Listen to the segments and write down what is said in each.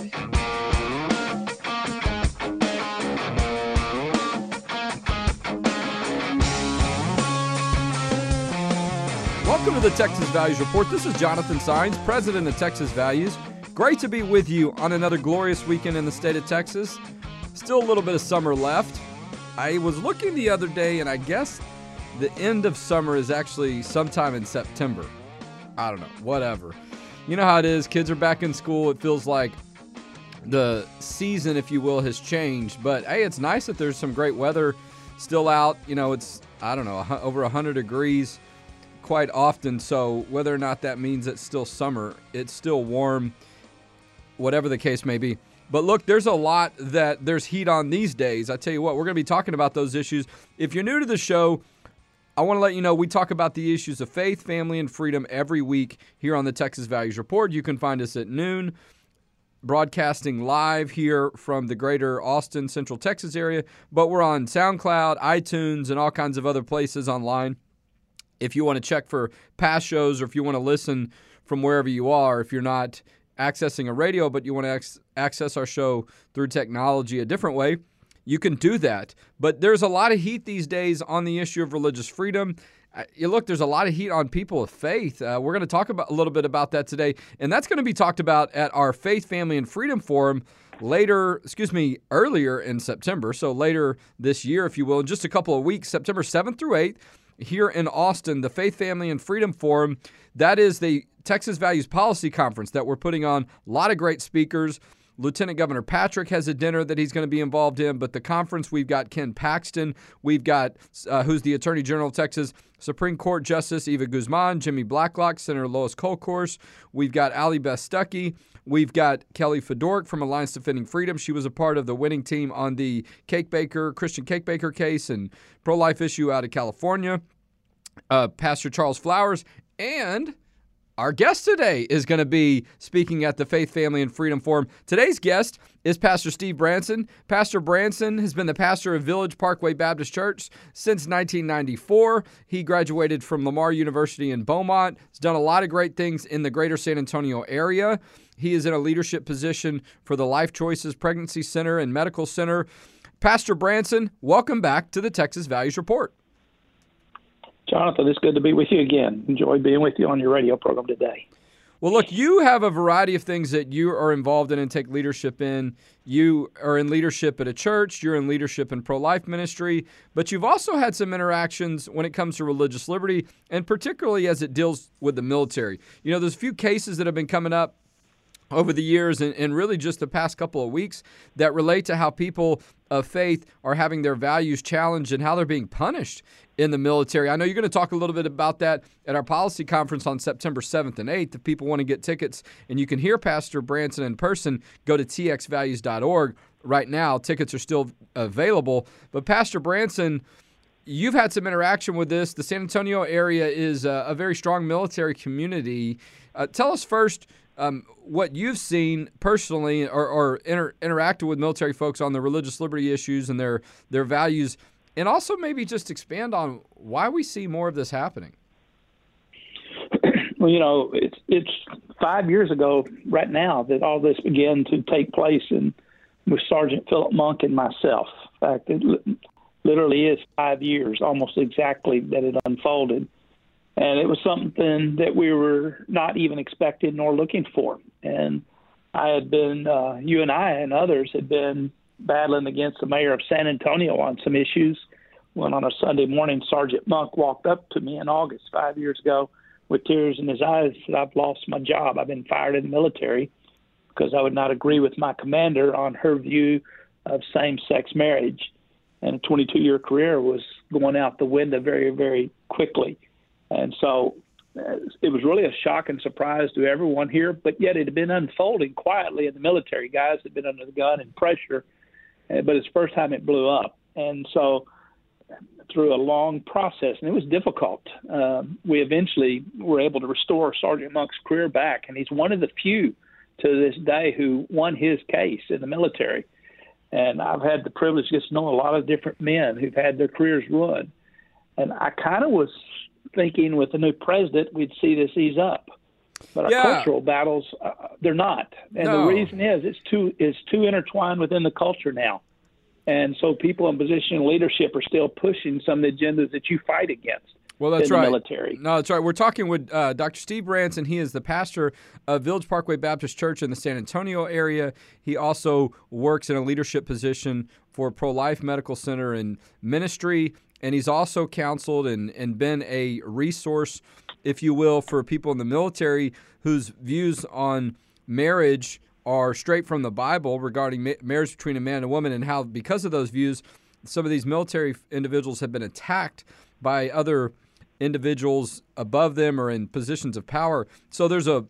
Welcome to the Texas Values Report. This is Jonathan Saenz, president of Texas Values. Great to be with you on another glorious weekend in the state of Texas. Still a little bit of summer left. I was looking the other day, and I guess the end of summer is actually sometime in September. I don't know, whatever. You know how it is. Kids are back in school. It feels like the season, if you will, has changed. But hey, it's nice that there's some great weather still out. You know, it's, I don't know, over 100 degrees quite often. So whether or not that means it's still summer, it's still warm, whatever the case may be. But look, there's a lot that there's heat on these days. I tell you what, we're going to be talking about those issues. If you're new to the show, I want to let you know we talk about the issues of faith, family, and freedom every week here on the Texas Values Report. You can find us at noon, broadcasting live here from the greater Austin, Central Texas area. But we're on SoundCloud, iTunes, and all kinds of other places online if you want to check for past shows or if you want to listen from wherever you are, if you're not accessing a radio but you want to access our show through technology a different way, you can do that. But there's a lot of heat these days on the issue of religious freedom. You look, there's a lot of heat on people of faith. Uh, we're going to talk about a little bit about that today, and that's going to be talked about at our Faith, Family, and Freedom Forum later, excuse me, earlier in September. So later this year, if you will, in just a couple of weeks, September 7th through 8th here in Austin, the Faith, Family, and Freedom Forum. That is the Texas Values Policy Conference that we're putting on. A lot of great speakers. Lieutenant Governor Patrick has a dinner that he's going to be involved in, but the conference, we've got Ken Paxton, we've got uh, who's the Attorney General of Texas, Supreme Court Justice Eva Guzman, Jimmy Blacklock, Senator Lois Kolkhorst, we've got Allie Beth Stuckey, we've got Kellie Fiedorek from Alliance Defending Freedom. She was a part of the winning team on the Cake Baker, Christian Cake Baker case and pro life issue out of California. Uh, Pastor Charles Flowers and our guest today is going to be speaking at the Faith, Family, and Freedom Forum. Today's guest is Pastor Steve Branson. Pastor Branson has been the pastor of Village Parkway Baptist Church since 1994. He graduated from Lamar University in Beaumont. He's done a lot of great things in the greater San Antonio area. He is in a leadership position for the Life Choices Pregnancy Center and Medical Center. Pastor Branson, welcome back to the Texas Values Report. Jonathan, it's good to be with you again. Enjoy being with you on your radio program today. Well, look, you have a variety of things that you are involved in and take leadership in. You are in leadership at a church, you're in leadership in pro life ministry, but you've also had some interactions when it comes to religious liberty, and particularly as it deals with the military. You know, there's a few cases that have been coming up over the years and, and really just the past couple of weeks that relate to how people of faith are having their values challenged and how they're being punished in the military. I know you're going to talk a little bit about that at our policy conference on September 7th and 8th. If people want to get tickets and you can hear Pastor Branson in person, go to txvalues.org. Right now, tickets are still available. But Pastor Branson, you've had some interaction with this. The San Antonio area is a, a very strong military community. Uh, tell us first um, what you've seen personally or, or inter- interacted with military folks on the religious liberty issues and their their values, and also maybe just expand on why we see more of this happening. Well, you know, it's it's five years ago right now that all this began to take place, and with Sergeant Philip Monk and myself. In fact, it literally is five years, almost exactly, that it unfolded and it was something that we were not even expecting nor looking for. And I had been, uh, you and I and others had been battling against the mayor of San Antonio on some issues. When on a Sunday morning, Sergeant Monk walked up to me in August five years ago with tears in his eyes said, I've lost my job. I've been fired in the military because I would not agree with my commander on her view of same sex marriage. And a 22 year career was going out the window very, very quickly. And so uh, it was really a shock and surprise to everyone here, but yet it had been unfolding quietly in the military. Guys had been under the gun and pressure, uh, but it's the first time it blew up. And so through a long process, and it was difficult, um, we eventually were able to restore Sergeant Monk's career back, and he's one of the few to this day who won his case in the military. And I've had the privilege to to know a lot of different men who've had their careers ruined. And I kind of was thinking with the new president we'd see this ease up. But our Yeah. cultural battles, uh, they're not. And No. the reason is it's too it's too intertwined within the culture now. And so people in position of leadership are still pushing some of the agendas that you fight against. Well, that's in the right. military. No, that's right. We're talking with uh, Dr. Steve Branson. He is the pastor of Village Parkway Baptist Church in the San Antonio area. He also works in a leadership position for Pro Life Medical Center and ministry. And he's also counseled and, and been a resource, if you will, for people in the military whose views on marriage are straight from the Bible regarding ma- marriage between a man and a woman, and how, because of those views, some of these military individuals have been attacked by other individuals above them or in positions of power. So there's a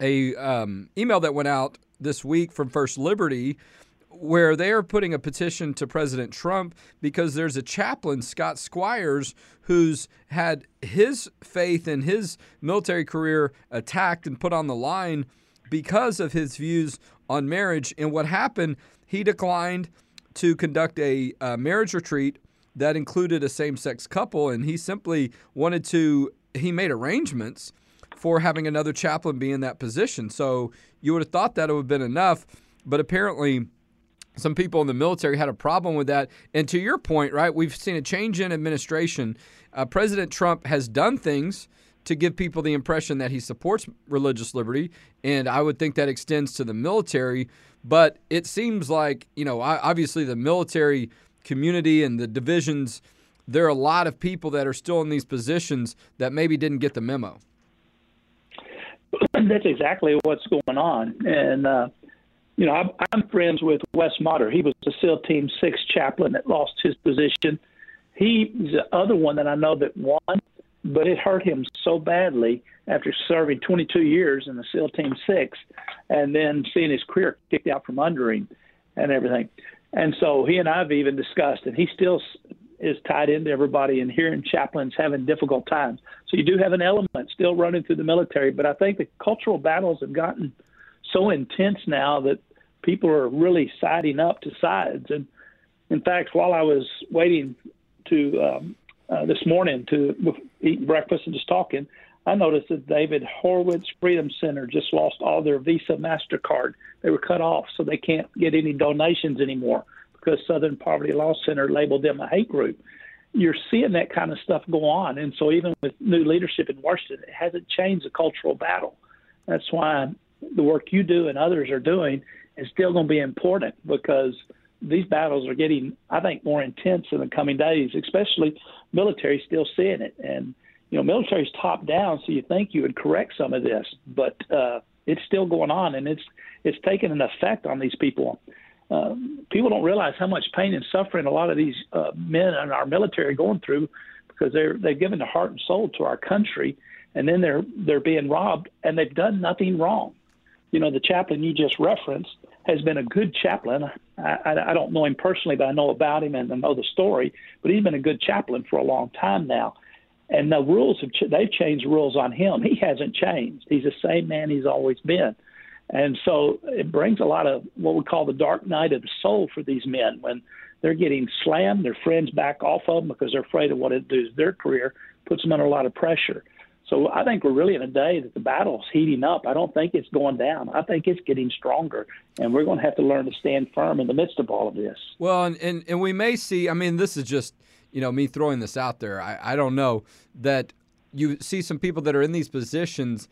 a um, email that went out this week from First Liberty where they are putting a petition to President Trump because there's a chaplain, Scott Squires, who's had his faith and his military career attacked and put on the line because of his views on marriage. And what happened, he declined to conduct a uh, marriage retreat that included a same sex couple, and he simply wanted to, he made arrangements for having another chaplain be in that position. So you would have thought that it would have been enough, but apparently some people in the military had a problem with that. And to your point, right, we've seen a change in administration. Uh, President Trump has done things to give people the impression that he supports religious liberty, and I would think that extends to the military. But it seems like, you know, obviously the military community and the divisions, there are a lot of people that are still in these positions that maybe didn't get the memo. That's exactly what's going on. And, uh, you know, I'm, I'm friends with Wes Modder. He was the SEAL Team 6 chaplain that lost his position. He's the other one that I know that won, but it hurt him so badly after serving 22 years in the SEAL Team 6 and then seeing his career kicked out from under him and everything. And so he and I have even discussed, and he still is tied into everybody and hearing chaplains having difficult times. So you do have an element still running through the military, but I think the cultural battles have gotten so intense now that people are really siding up to sides. And in fact, while I was waiting to um, uh, this morning to eat breakfast and just talking, I noticed that David Horowitz Freedom Center just lost all their Visa Mastercard. They were cut off, so they can't get any donations anymore because Southern Poverty Law Center labeled them a hate group. You're seeing that kind of stuff go on, and so even with new leadership in Washington, it hasn't changed the cultural battle. That's why the work you do and others are doing is still going to be important because these battles are getting, I think, more intense in the coming days, especially military still seeing it. And, you know, military's top down, so you think you would correct some of this, but uh, it's still going on and it's it's taking an effect on these people. Uh, people don't realize how much pain and suffering a lot of these uh, men in our military are going through because they're they've given their heart and soul to our country, and then they're they're being robbed, and they've done nothing wrong. You know, the chaplain you just referenced has been a good chaplain. I, I, I don't know him personally, but I know about him and I know the story. But he's been a good chaplain for a long time now, and the rules have ch- they've changed rules on him. He hasn't changed. He's the same man he's always been. And so it brings a lot of what we call the dark night of the soul for these men when they're getting slammed, their friends back off of them because they're afraid of what it does their career, puts them under a lot of pressure. So I think we're really in a day that the battle's heating up. I don't think it's going down. I think it's getting stronger, and we're going to have to learn to stand firm in the midst of all of this. Well, and, and, and we may see, I mean, this is just, you know, me throwing this out there. I, I don't know that you see some people that are in these positions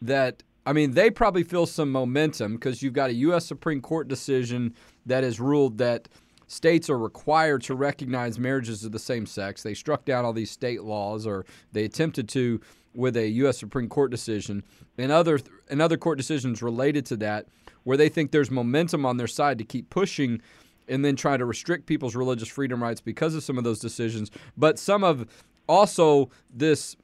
that, I mean, they probably feel some momentum because you've got a U.S. Supreme Court decision that has ruled that states are required to recognize marriages of the same sex. They struck down all these state laws, or they attempted to with a U.S. Supreme Court decision, and other and other court decisions related to that, where they think there's momentum on their side to keep pushing, and then try to restrict people's religious freedom rights because of some of those decisions. But some of also this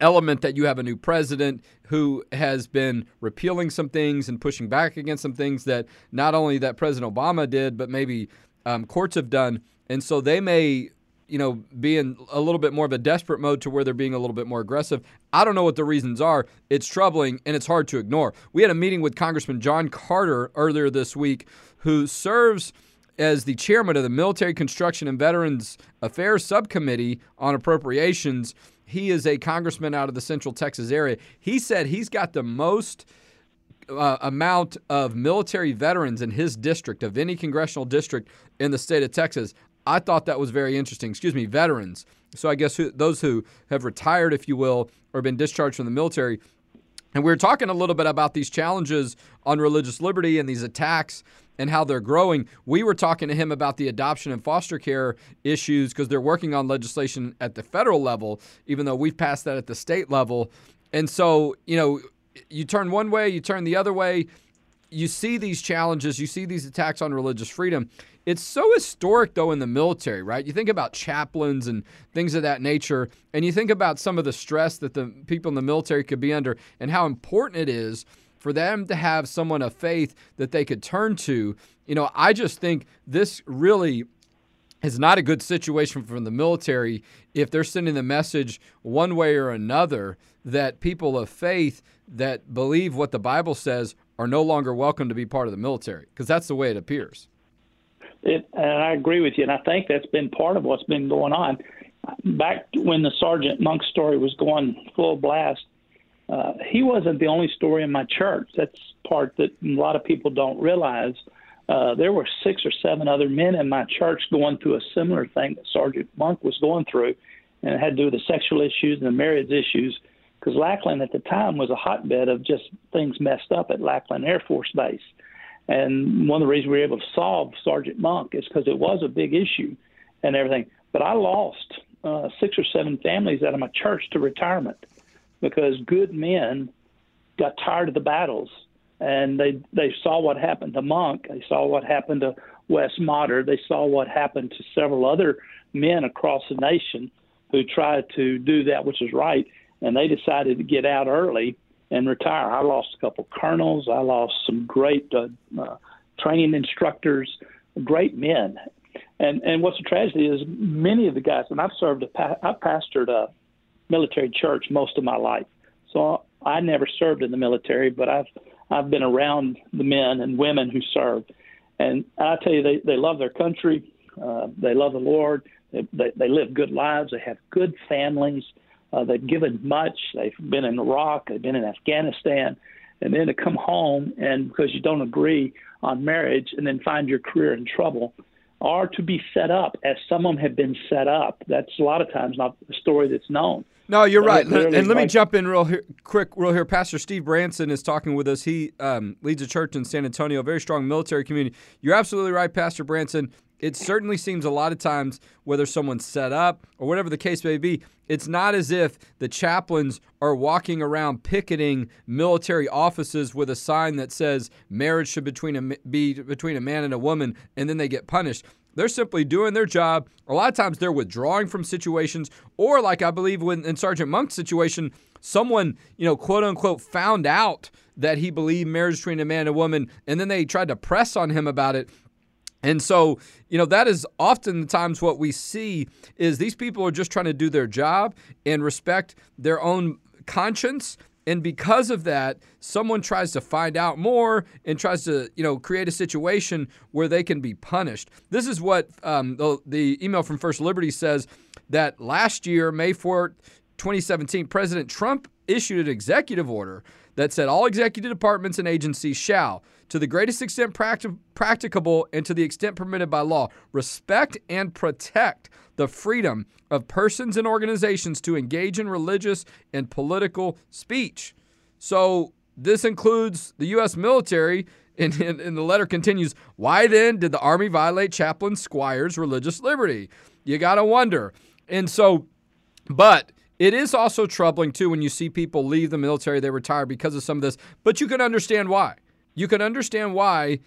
element that you have a new president who has been repealing some things and pushing back against some things that not only that President Obama did, but maybe um, courts have done, and so they may, you know, be in a little bit more of a desperate mode to where they're being a little bit more aggressive. I don't know what the reasons are. It's troubling and it's hard to ignore. We had a meeting with Congressman John Carter earlier this week, who serves as the chairman of the Military Construction and Veterans Affairs Subcommittee on Appropriations. He is a congressman out of the Central Texas area. He said he's got the most uh, amount of military veterans in his district of any congressional district in the state of Texas. I thought that was very interesting. Excuse me, veterans. So I guess who, those who have retired, if you will, or been discharged from the military. And we were talking a little bit about these challenges on religious liberty and these attacks and how they're growing. We were talking to him about the adoption and foster care issues because they're working on legislation at the federal level, even though we've passed that at the state level. And so, you know, you turn one way, you turn the other way. You see these challenges, you see these attacks on religious freedom. It's so historic, though, in the military, right? You think about chaplains and things of that nature, and you think about some of the stress that the people in the military could be under and how important it is for them to have someone of faith that they could turn to. You know, I just think this really is not a good situation for the military if they're sending the message one way or another that people of faith that believe what the Bible says are no longer welcome to be part of the military because that's the way it appears. It, and I agree with you, and I think that's been part of what's been going on. Back when the Sergeant Monk story was going full blast, uh, he wasn't the only story in my church. That's part that a lot of people don't realize. Uh, there were six or seven other men in my church going through a similar thing that Sergeant Monk was going through, and it had to do with the sexual issues and the marriage issues because Lackland at the time was a hotbed of just things messed up at Lackland Air Force Base. And one of the reasons we were able to solve Sergeant Monk is because it was a big issue and everything. But I lost uh, six or seven families out of my church to retirement because good men got tired of the battles and they they saw what happened to Monk. They saw what happened to Wes Modder. They saw what happened to several other men across the nation who tried to do that which is right and they decided to get out early and retire. I lost a couple colonels. I lost some great uh, uh, training instructors, great men. And and what's a tragedy is many of the guys, and I've served, a pa- I pastored a military church most of my life, so I never served in the military, but I've I've been around the men and women who serve, and I tell you, they they love their country, uh, they love the Lord, they, they they live good lives, they have good families, uh, they've given much. They've been in Iraq. They've been in Afghanistan. And then to come home and because you don't agree on marriage and then find your career in trouble or to be set up as some of them have been set up. That's a lot of times not a story that's known. No, you're right. And let me jump in real here, quick, real here. Pastor Steve Branson is talking with us. He um, leads a church in San Antonio, a very strong military community. You're absolutely right, Pastor Branson it certainly seems a lot of times, whether someone's set up or whatever the case may be, it's not as if the chaplains are walking around picketing military offices with a sign that says marriage should between a, be between a man and a woman, and then they get punished. They're simply doing their job. A lot of times they're withdrawing from situations, or like I believe when in Sergeant Monk's situation, someone, you know, quote unquote, found out that he believed marriage between a man and a woman, and then they tried to press on him about it. And so, you know, that is oftentimes what we see is these people are just trying to do their job and respect their own conscience. And because of that, someone tries to find out more and tries to, you know, create a situation where they can be punished. This is what um, the, the email from First Liberty says that last year, May 4th, 2017, President Trump issued an executive order that said all executive departments and agencies shall to the greatest extent practic- practicable and to the extent permitted by law, respect and protect the freedom of persons and organizations to engage in religious and political speech. So, this includes the U.S. military. And, and, and the letter continues Why then did the Army violate Chaplain Squire's religious liberty? You got to wonder. And so, but it is also troubling, too, when you see people leave the military, they retire because of some of this, but you can understand why you can understand why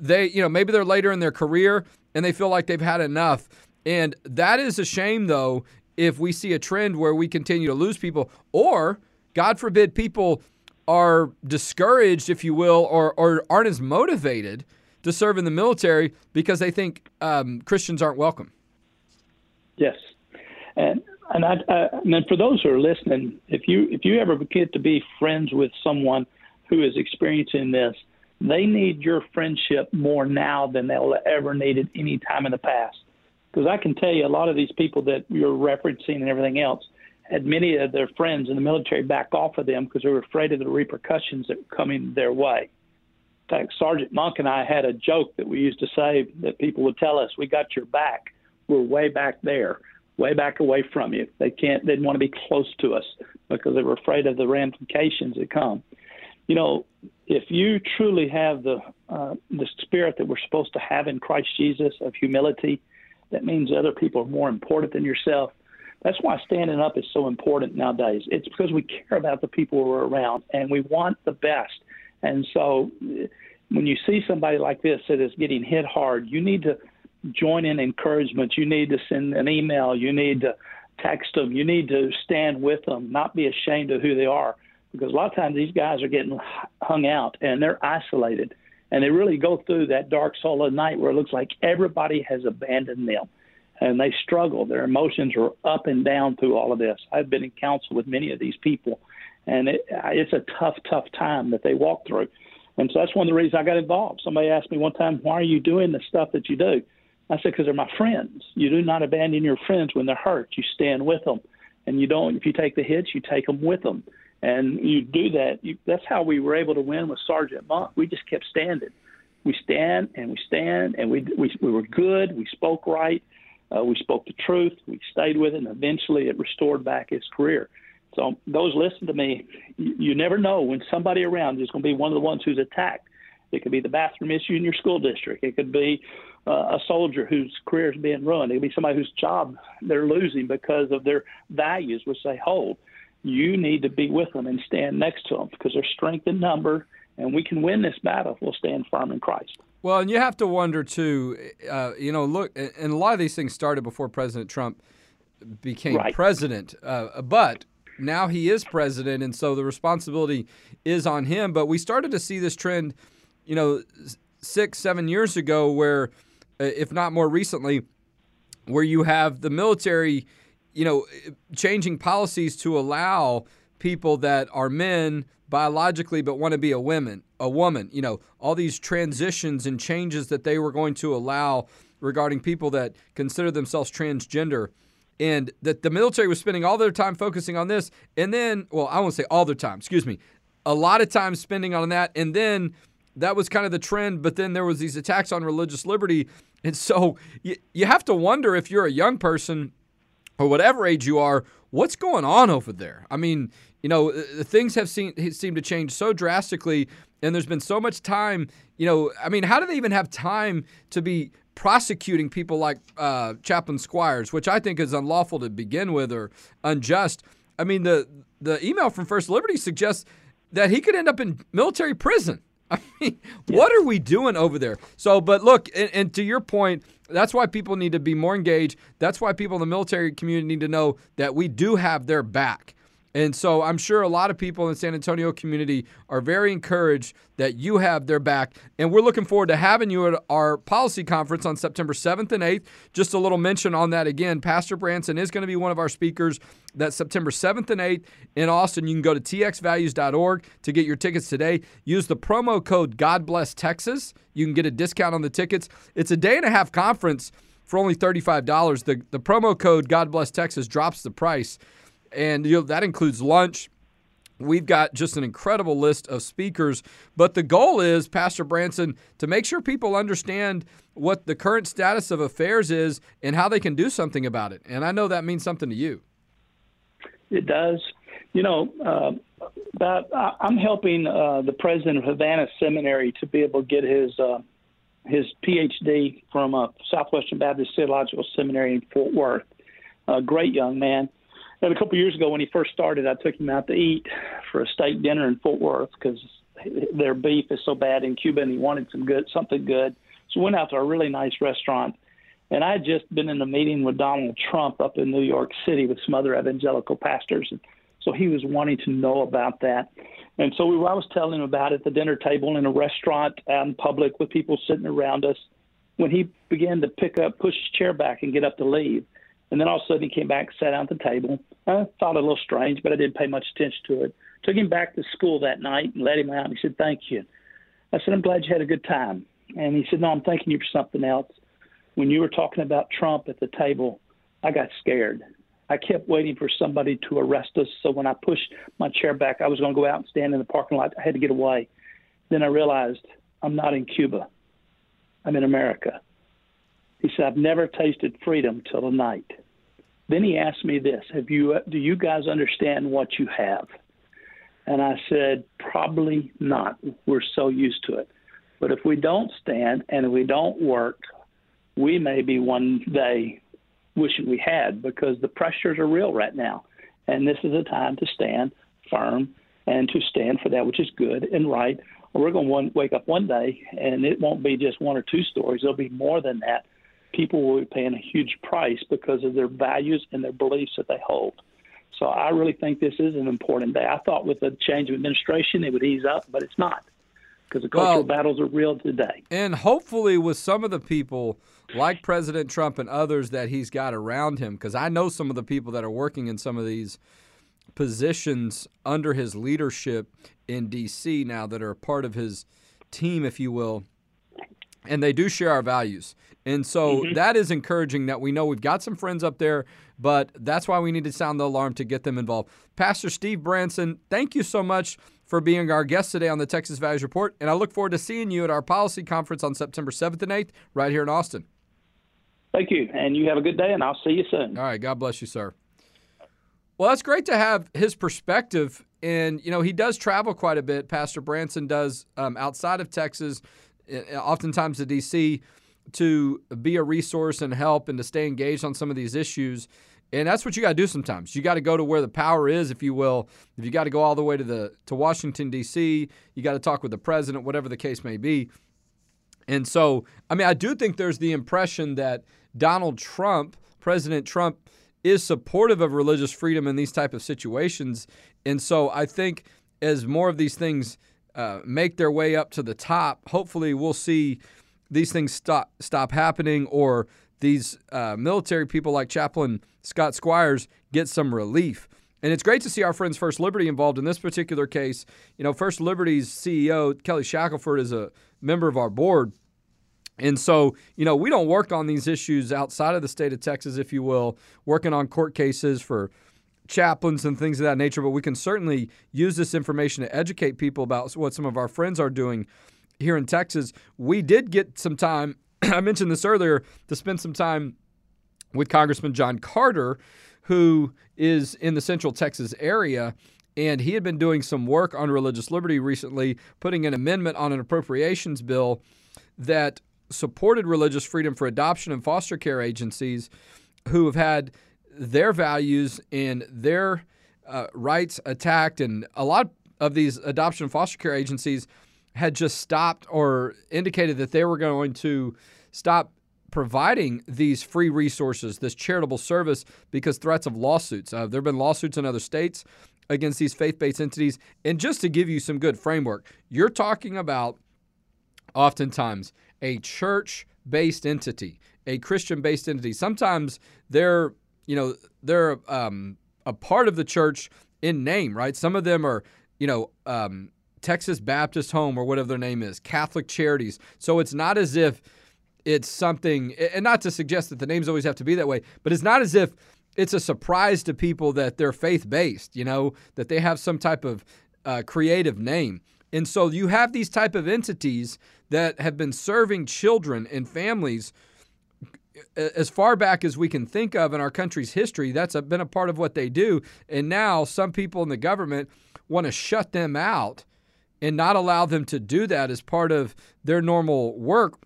they, you know, maybe they're later in their career and they feel like they've had enough. And that is a shame, though, if we see a trend where we continue to lose people, or God forbid, people are discouraged, if you will, or, or aren't as motivated to serve in the military because they think um, Christians aren't welcome. Yes, and and I, uh, and then for those who are listening, if you if you ever get to be friends with someone who is experiencing this, They need your friendship more now than they'll ever need it any time in the past. Because I can tell you, a lot of these people that you're referencing and everything else had many of their friends in the military back off of them because they were afraid of the repercussions that were coming their way. In fact, Sergeant Monk and I had a joke that we used to say that people would tell us, "We got your back. We're way back there, way back away from you. They can't. They want to be close to us because they were afraid of the ramifications that come." You know, if you truly have the uh, the spirit that we're supposed to have in Christ Jesus of humility, that means other people are more important than yourself. That's why standing up is so important nowadays. It's because we care about the people we're around and we want the best. And so when you see somebody like this that is getting hit hard, you need to join in encouragement. You need to send an email. You need to text them. You need to stand with them, not be ashamed of who they are because a lot of times these guys are getting hung out and they're isolated and they really go through that dark soul of night where it looks like everybody has abandoned them and they struggle their emotions are up and down through all of this i've been in counsel with many of these people and it, it's a tough tough time that they walk through and so that's one of the reasons i got involved somebody asked me one time why are you doing the stuff that you do i said because they're my friends you do not abandon your friends when they're hurt you stand with them and you don't if you take the hits you take them with them and you do that. You, that's how we were able to win with Sergeant Monk. We just kept standing. We stand and we stand, and we we, we were good. We spoke right. Uh, we spoke the truth. We stayed with it, and eventually it restored back his career. So those listen to me. You, you never know when somebody around is going to be one of the ones who's attacked. It could be the bathroom issue in your school district. It could be uh, a soldier whose career is being ruined. It could be somebody whose job they're losing because of their values, which they hold you need to be with them and stand next to them because there's strength in number, and we can win this battle if we'll stand firm in Christ. Well, and you have to wonder too. Uh, you know, look, and a lot of these things started before President Trump became right. president, uh, but now he is president, and so the responsibility is on him. But we started to see this trend, you know, six, seven years ago, where, Uh, if not more recently, where you have the military you know, changing policies to allow people that are men biologically but want to be a woman, a woman, you know, all these transitions and changes that they were going to allow regarding people that consider themselves transgender. And that the military was spending all their time focusing on this and then well i won't say all their time excuse me a lot of time spending on that and then that was kind of the trend but then there was these attacks on religious liberty and so you, you have to wonder if you're a young person or whatever age you are, what's going on over there? I mean, you know, things have seen seem to change so drastically, and there's been so much time. You know, I mean, how do they even have time to be prosecuting people like uh, Chaplain Squires, which I think is unlawful to begin with or unjust? I mean, the the email from First Liberty suggests that he could end up in military prison. I mean, what are we doing over there? So, but look, and, and, to your point, that's why people need to be more engaged. That's why people in the military community need to know that we do have their back. And so I'm sure a lot of people in the San Antonio community are very encouraged that you have their back. And we're looking forward to having you at our policy conference on September 7th and 8th. Just a little mention on that again. Pastor Branson is going to be one of our speakers. That's September 7th and 8th in Austin. You can go to txvalues.org to get your tickets today. Use the promo code God Bless Texas. You can get a discount on the tickets. It's a day and a half conference for only $35. The, the promo code God Bless Texas drops the price and you know, that includes lunch. We've got just an incredible list of speakers, but the goal is, Pastor Branson, to make sure people understand what the current status of affairs is and how they can do something about it. And I know that means something to you. It does. You know, uh, about, I'm helping uh, the president of Havana Seminary to be able to get his uh, his PhD from uh, Southwestern Baptist Theological Seminary in Fort Worth. A great young man. And a couple of years ago, when he first started, I took him out to eat for a steak dinner in Fort Worth because their beef is so bad in Cuba, and he wanted some good, something good. So we went out to a really nice restaurant. And I had just been in a meeting with Donald Trump up in New York City with some other evangelical pastors. And so he was wanting to know about that. And so we, I was telling him about it at the dinner table in a restaurant out in public with people sitting around us when he began to pick up, push his chair back, and get up to leave. And then all of a sudden he came back, sat down at the table. I thought it a little strange, but I didn't pay much attention to it. Took him back to school that night and let him out. And he said, "Thank you." I said, I'm glad you had a good time. And he said, No, I'm thanking you for something else. When you were talking about Trump at the table, I got scared. I kept waiting for somebody to arrest us. So when I pushed my chair back, I was going to go out and stand in the parking lot. I had to get away. Then I realized I'm not in Cuba. I'm in America. He said, I've never tasted freedom till tonight. Then he asked me this Have you, uh, Do you guys understand what you have? And I said, Probably not. We're so used to it. But if we don't stand and we don't work, we may be one day wishing we had because the pressures are real right now. And this is a time to stand firm and to stand for that which is good and right. We're going to wake up one day and it won't be just one or two stories, there'll be more than that. People will be paying a huge price because of their values and their beliefs that they hold. So I really think this is an important day. I thought with the change of administration it would ease up, but it's not because the cultural well, battles are real today. And hopefully, with some of the people like President Trump and others that he's got around him, because I know some of the people that are working in some of these positions under his leadership in D.C. now that are part of his team, if you will, and they do share our values. And so mm-hmm. that is encouraging that we know we've got some friends up there, but that's why we need to sound the alarm to get them involved. Pastor Steve Branson, thank you so much for being our guest today on the Texas Values Report, and I look forward to seeing you at our policy conference on September 7th and 8th right here in Austin. Thank you, and you have a good day, and I'll see you soon. All right, God bless you, sir. Well, that's great to have his perspective. And, you know, he does travel quite a bit. Pastor Branson does um, outside of Texas, oftentimes to D.C., to be a resource and help and to stay engaged on some of these issues. And that's what you got to do sometimes. You got to go to where the power is, if you will. If you got to go all the way to the to Washington D.C., you got to talk with the president, whatever the case may be. And so, I mean, I do think there's the impression that Donald Trump, President Trump, is supportive of religious freedom in these type of situations. And so, I think as more of these things uh, make their way up to the top, hopefully, we'll see these things stop stop happening or these uh, military people like Chaplain Scott Squires get some relief. And it's great to see our friends First Liberty involved in this particular case. You know, First Liberty's CEO, Kelly Shackelford, is a member of our board. And so, you know, we don't work on these issues outside of the state of Texas, if you will, working on court cases for chaplains and things of that nature, but we can certainly use this information to educate people about what some of our friends are doing here in Texas. We did get some time I mentioned this earlier to spend some time with Congressman John Carter, who is in the Central Texas area. And he had been doing some work on religious liberty recently, putting an amendment on an appropriations bill that supported religious freedom for adoption and foster care agencies who have had their values and their uh, rights attacked. And a lot of these adoption and foster care agencies had just stopped or indicated that they were going to stop providing these free resources, this charitable service, because threats of lawsuits. Uh, there have been lawsuits in other states against these faith based entities. And just to give you some good framework, you're talking about oftentimes a church based entity, a Christian based entity. Sometimes they're, you know, they're um, a part of the church in name, right? Some of them are, you know, um, Texas Baptist Home or whatever their name is, Catholic Charities. So it's not as if it's something, and not to suggest that the names always have to be that way, but it's not as if it's a surprise to people that they're faith based, you know, that they have some type of uh, creative name. And so you have these type of entities that have been serving children and families as far back as we can think of in our country's history. That's been a part of what they do. And now some people in the government want to shut them out and not allow them to do that as part of their normal work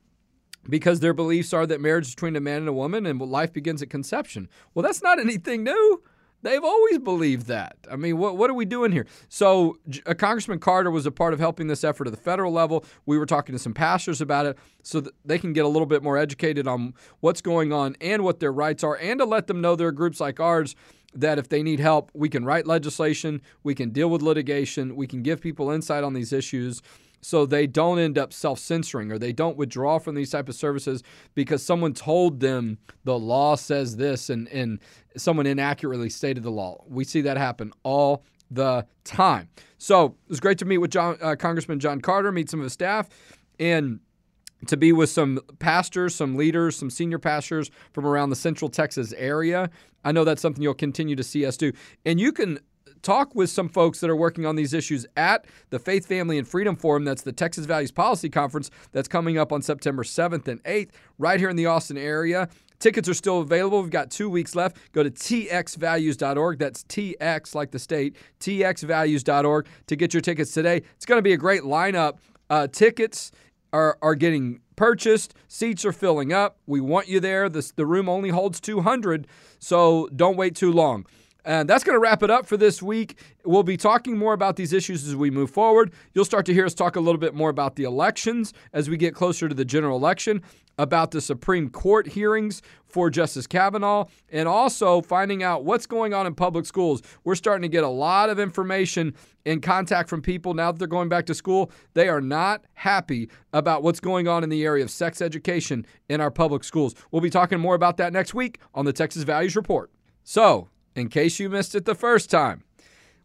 because their beliefs are that marriage is between a man and a woman and life begins at conception. Well, that's not anything new. They've always believed that. I mean, what, what are we doing here? So, uh, Congressman Carter was a part of helping this effort at the federal level. We were talking to some pastors about it so that they can get a little bit more educated on what's going on and what their rights are, and to let them know there are groups like ours that if they need help, we can write legislation, we can deal with litigation, we can give people insight on these issues so they don't end up self-censoring or they don't withdraw from these type of services because someone told them the law says this and, and someone inaccurately stated the law. We see that happen all the time. So it was great to meet with John, uh, Congressman John Carter, meet some of his staff, and to be with some pastors, some leaders, some senior pastors from around the Central Texas area. I know that's something you'll continue to see us do. And you can talk with some folks that are working on these issues at the Faith, Family, and Freedom Forum. That's the Texas Values Policy Conference that's coming up on September 7th and 8th, right here in the Austin area. Tickets are still available. We've got two weeks left. Go to txvalues.org. That's TX, like the state, txvalues.org to get your tickets today. It's going to be a great lineup. Uh, tickets are, are getting purchased. Seats are filling up. We want you there. The room only holds 200, so don't wait too long. And that's going to wrap it up for this week. We'll be talking more about these issues as we move forward. You'll start to hear us talk a little bit more about the elections as we get closer to the general election, about the Supreme Court hearings for Justice Kavanaugh, and also finding out what's going on in public schools. We're starting to get a lot of information in contact from people now that they're going back to school. They are not happy about what's going on in the area of sex education in our public schools. We'll be talking more about that next week on the Texas Values Report. So, in case you missed it the first time,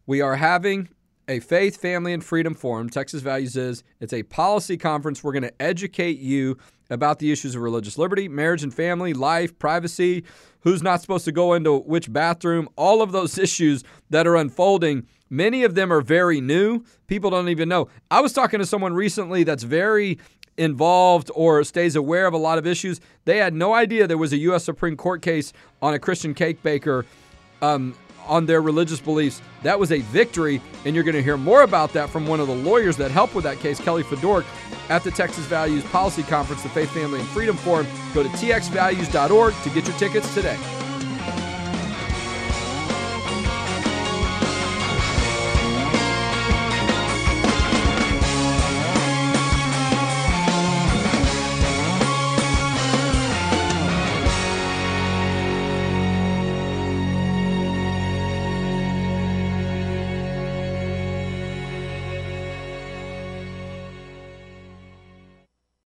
we are having a faith, family, and freedom forum. Texas Values is it's a policy conference. We're going to educate you about the issues of religious liberty, marriage and family, life, privacy, who's not supposed to go into which bathroom, all of those issues that are unfolding. Many of them are very new. People don't even know. I was talking to someone recently that's very involved or stays aware of a lot of issues. They had no idea there was a U.S. Supreme Court case on a Christian cake baker um, on their religious beliefs. That was a victory, and you're going to hear more about that from one of the lawyers that helped with that case, Kellie Fiedorek, at the Texas Values Policy Conference, the Faith, Family, and Freedom Forum. Go to txvalues.org to get your tickets today.